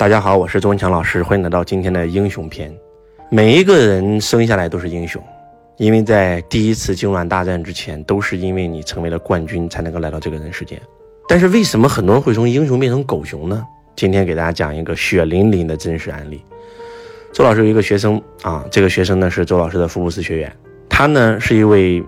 大家好，我是周文强老师，欢迎来到今天的英雄篇。每一个人生下来都是英雄，因为在第一次精卵大战之前，都是因为你成为了冠军，才能够来到这个人世间。但是为什么很多人会从英雄变成狗熊呢？今天给大家讲一个血淋淋的真实案例。周老师有一个学生啊，这个学生呢是周老师的福布斯学员，他呢是一位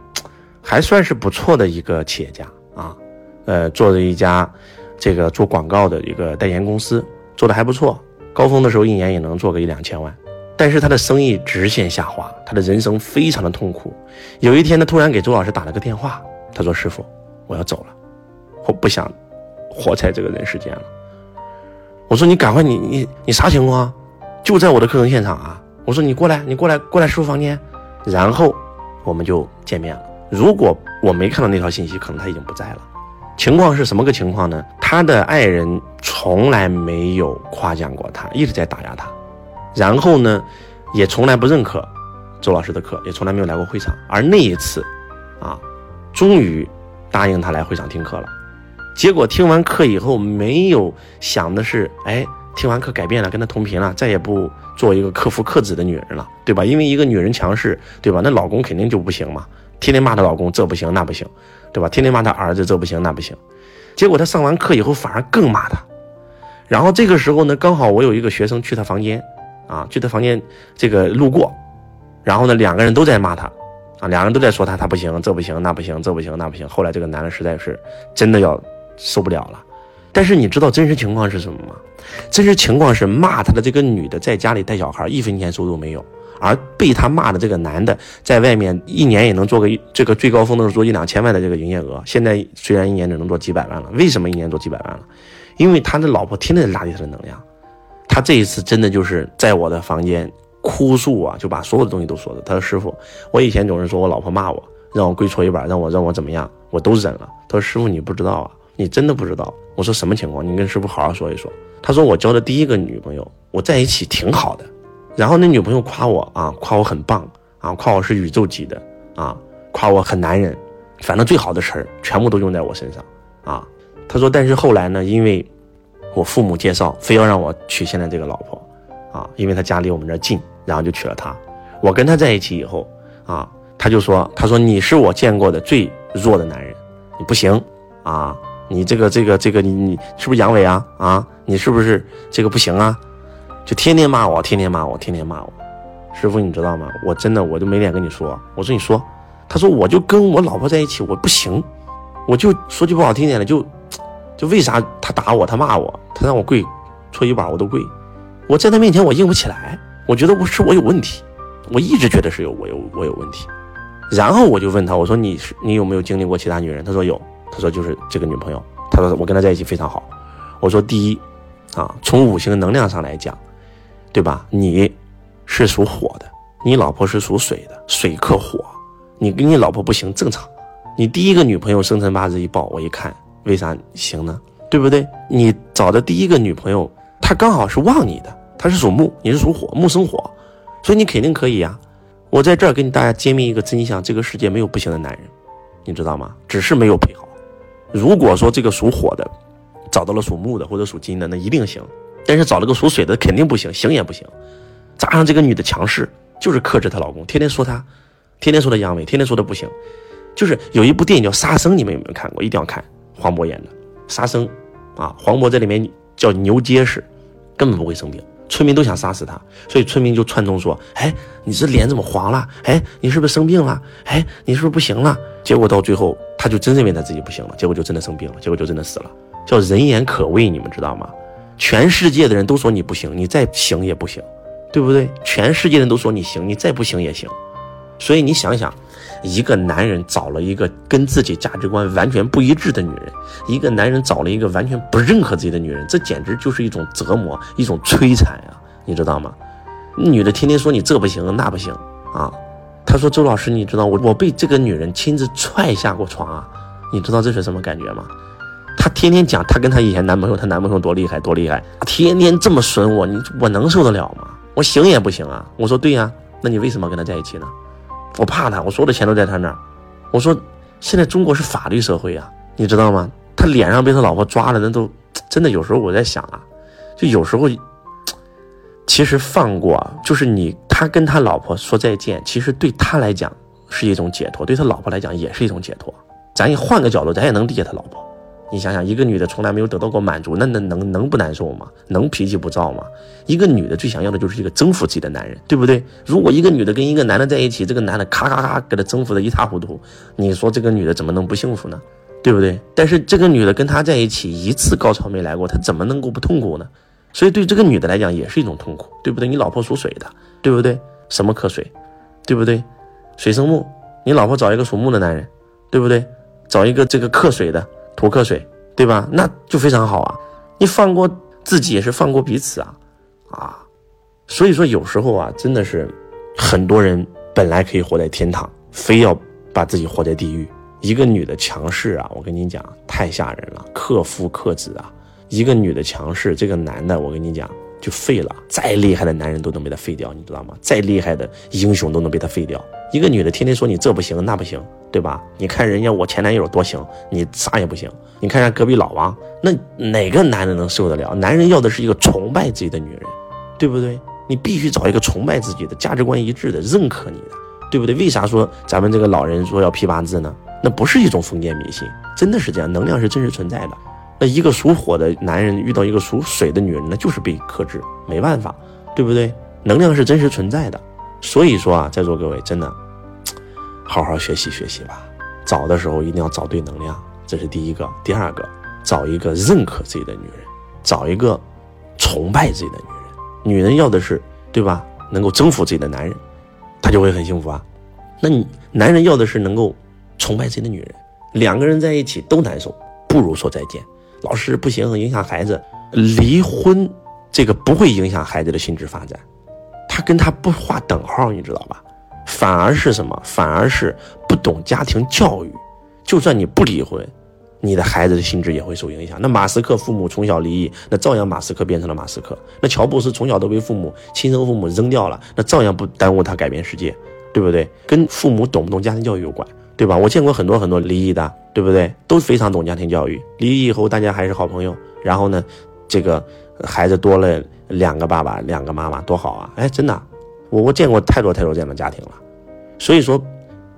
还算是不错的一个企业家啊，呃，做着一家这个做广告的一个代言公司。做的还不错，高峰的时候一年也能做个一两千万，但是他的生意直线下滑，他的人生非常的痛苦。有一天，他突然给周老师打了个电话，他说：“师傅，我要走了，我不想活在这个人世间了。”我说：“你赶快，你你你啥情况？就在我的课程现场啊！”我说：“你过来，你过来，过来师傅房间。”然后我们就见面了。如果我没看到那条信息，可能他已经不在了。情况是什么个情况呢？他的爱人从来没有夸奖过他，一直在打压他，然后呢，也从来不认可周老师的课，也从来没有来过会场。而那一次，啊，终于答应他来会场听课了。结果听完课以后，没有想的是，哎，听完课改变了，跟他同频了，再也不做一个克夫克子的女人了，对吧？因为一个女人强势，对吧？那老公肯定就不行嘛。天天骂她老公，这不行那不行，对吧？天天骂她儿子，这不行那不行。结果她上完课以后反而更骂他。然后这个时候呢，刚好我有一个学生去她房间，啊，去她房间这个路过，然后呢，两个人都在骂她，啊，两个人都在说她，她不行，这不行那不行，这不行那不行。后来这个男的实在是真的要受不了了。但是你知道真实情况是什么吗？真实情况是骂他的这个女的在家里带小孩，一分钱收入没有。而被他骂的这个男的，在外面一年也能做个这个最高峰的是做一两千万的这个营业额。现在虽然一年只能做几百万了，为什么一年做几百万了？因为他的老婆天天在拉低他的能量。他这一次真的就是在我的房间哭诉啊，就把所有的东西都说了。他说：“师傅，我以前总是说我老婆骂我，让我跪搓衣板，让我让我怎么样，我都忍了。”他说：“师傅，你不知道啊，你真的不知道。”我说：“什么情况？你跟师傅好好说一说。”他说：“我交的第一个女朋友，我在一起挺好的。”然后那女朋友夸我啊，夸我很棒啊，夸我是宇宙级的啊，夸我很男人，反正最好的词儿全部都用在我身上啊。他说，但是后来呢，因为我父母介绍，非要让我娶现在这个老婆啊，因为他家离我们这近，然后就娶了她。我跟他在一起以后啊，他就说，他说你是我见过的最弱的男人，你不行啊，你这个这个这个你你是不是阳痿啊啊？你是不是这个不行啊？就天天骂我，天天骂我，天天骂我。师傅，你知道吗？我真的我就没脸跟你说。我说你说，他说我就跟我老婆在一起，我不行，我就说句不好听点的，就就为啥他打我，他骂我，他让我跪搓衣板我都跪。我在他面前我硬不起来，我觉得我是我有问题，我一直觉得是有我有我有问题。然后我就问他，我说你是你有没有经历过其他女人？他说有，他说就是这个女朋友，他说我跟他在一起非常好。我说第一，啊，从五行能量上来讲。对吧？你是属火的，你老婆是属水的，水克火，你跟你老婆不行，正常。你第一个女朋友生辰八字一报，我一看，为啥行呢？对不对？你找的第一个女朋友，她刚好是旺你的，她是属木，你是属火，木生火，所以你肯定可以呀。我在这儿跟大家揭秘一个真相：这个世界没有不行的男人，你知道吗？只是没有配好。如果说这个属火的找到了属木的或者属金的，那一定行。但是找了个属水的肯定不行，行也不行。加上这个女的强势，就是克制她老公，天天说她，天天说她阳痿，天天说她不行。就是有一部电影叫《杀生》，你们有没有看过？一定要看，黄渤演的《杀生》啊。黄渤在里面叫牛结实，根本不会生病，村民都想杀死他，所以村民就串通说：“哎，你这脸怎么黄了？哎，你是不是生病了？哎，你是不是不行了？”结果到最后，他就真认为他自己不行了，结果就真的生病了，结果就真的死了，叫人言可畏，你们知道吗？全世界的人都说你不行，你再行也不行，对不对？全世界人都说你行，你再不行也行。所以你想想，一个男人找了一个跟自己价值观完全不一致的女人，一个男人找了一个完全不认可自己的女人，这简直就是一种折磨，一种摧残啊！你知道吗？女的天天说你这不行那不行啊。她说：“周老师，你知道我我被这个女人亲自踹下过床啊？你知道这是什么感觉吗？”她天天讲她跟她以前男朋友，她男朋友多厉害多厉害，天天这么损我，你我能受得了吗？我行也不行啊！我说对呀，那你为什么跟他在一起呢？我怕他，我所有的钱都在他那儿。我说现在中国是法律社会啊，你知道吗？他脸上被他老婆抓了，那都真的有时候我在想啊，就有时候其实放过，就是你他跟他老婆说再见，其实对他来讲是一种解脱，对他老婆来讲也是一种解脱。咱也换个角度，咱也能理解他老婆。你想想，一个女的从来没有得到过满足，那那能能不难受吗？能脾气不躁吗？一个女的最想要的就是一个征服自己的男人，对不对？如果一个女的跟一个男的在一起，这个男的咔咔咔给她征服的一塌糊涂，你说这个女的怎么能不幸福呢？对不对？但是这个女的跟他在一起一次高潮没来过，她怎么能够不痛苦呢？所以对这个女的来讲也是一种痛苦，对不对？你老婆属水的，对不对？什么克水，对不对？水生木，你老婆找一个属木的男人，对不对？找一个这个克水的。土克水，对吧？那就非常好啊！你放过自己，也是放过彼此啊，啊！所以说，有时候啊，真的是很多人本来可以活在天堂，非要把自己活在地狱。一个女的强势啊，我跟你讲，太吓人了，克夫克子啊！一个女的强势，这个男的，我跟你讲。就废了，再厉害的男人都能被他废掉，你知道吗？再厉害的英雄都能被他废掉。一个女的天天说你这不行那不行，对吧？你看人家我前男友多行，你啥也不行。你看人家隔壁老王，那哪个男人能受得了？男人要的是一个崇拜自己的女人，对不对？你必须找一个崇拜自己的、价值观一致的、认可你的，对不对？为啥说咱们这个老人说要批八字呢？那不是一种封建迷信，真的是这样，能量是真实存在的。那一个属火的男人遇到一个属水的女人，那就是被克制，没办法，对不对？能量是真实存在的，所以说啊，在座各位真的，好好学习学习吧。找的时候一定要找对能量，这是第一个。第二个，找一个认可自己的女人，找一个崇拜自己的女人。女人要的是，对吧？能够征服自己的男人，她就会很幸福啊。那你男人要的是能够崇拜自己的女人，两个人在一起都难受，不如说再见。老师不行，影响孩子。离婚，这个不会影响孩子的心智发展，他跟他不划等号，你知道吧？反而是什么？反而是不懂家庭教育。就算你不离婚，你的孩子的心智也会受影响。那马斯克父母从小离异，那照样马斯克变成了马斯克。那乔布斯从小都被父母亲生父母扔掉了，那照样不耽误他改变世界，对不对？跟父母懂不懂家庭教育有关。对吧？我见过很多很多离异的，对不对？都非常懂家庭教育。离异以后，大家还是好朋友。然后呢，这个孩子多了两个爸爸，两个妈妈，多好啊！哎，真的，我我见过太多太多这样的家庭了。所以说，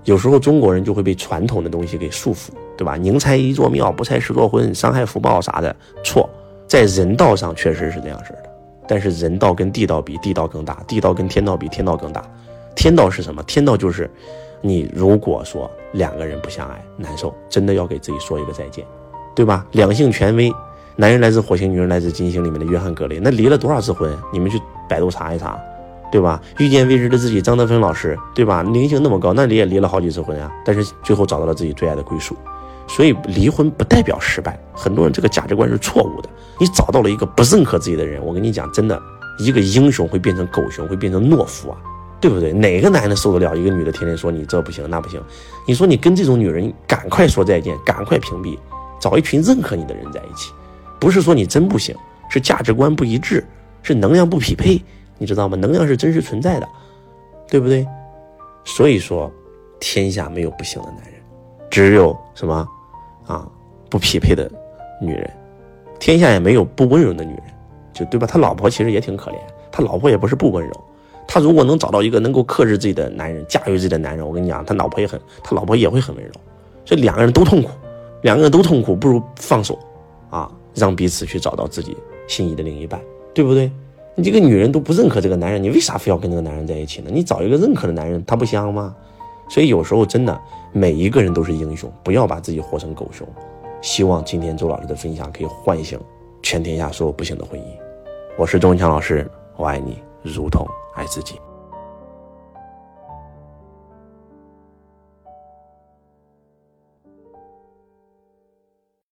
有时候中国人就会被传统的东西给束缚，对吧？宁拆一座庙，不拆十座婚，伤害福报啥的，错。在人道上确实是这样式的，但是人道跟地道比，地道更大；地道跟天道比，天道更大。天道是什么？天道就是。你如果说两个人不相爱，难受，真的要给自己说一个再见，对吧？两性权威，男人来自火星，女人来自金星里面的约翰格雷，那离了多少次婚？你们去百度查一查，对吧？遇见未知的自己，张德芬老师，对吧？灵性那么高，那你也离了好几次婚啊，但是最后找到了自己最爱的归属。所以离婚不代表失败，很多人这个价值观是错误的。你找到了一个不认可自己的人，我跟你讲，真的，一个英雄会变成狗熊，会变成懦夫啊。对不对？哪个男的受得了一个女的天天说你这不行那不行？你说你跟这种女人赶快说再见，赶快屏蔽，找一群认可你的人在一起。不是说你真不行，是价值观不一致，是能量不匹配，你知道吗？能量是真实存在的，对不对？所以说，天下没有不行的男人，只有什么啊不匹配的女人。天下也没有不温柔的女人，就对吧？他老婆其实也挺可怜，他老婆也不是不温柔。他如果能找到一个能够克制自己的男人、驾驭自己的男人，我跟你讲，他老婆也很，他老婆也会很温柔，所以两个人都痛苦，两个人都痛苦，不如放手，啊，让彼此去找到自己心仪的另一半，对不对？你这个女人都不认可这个男人，你为啥非要跟这个男人在一起呢？你找一个认可的男人，他不香吗？所以有时候真的，每一个人都是英雄，不要把自己活成狗熊。希望今天周老师的分享可以唤醒全天下所有不幸的婚姻。我是周文强老师，我爱你。如同爱自己。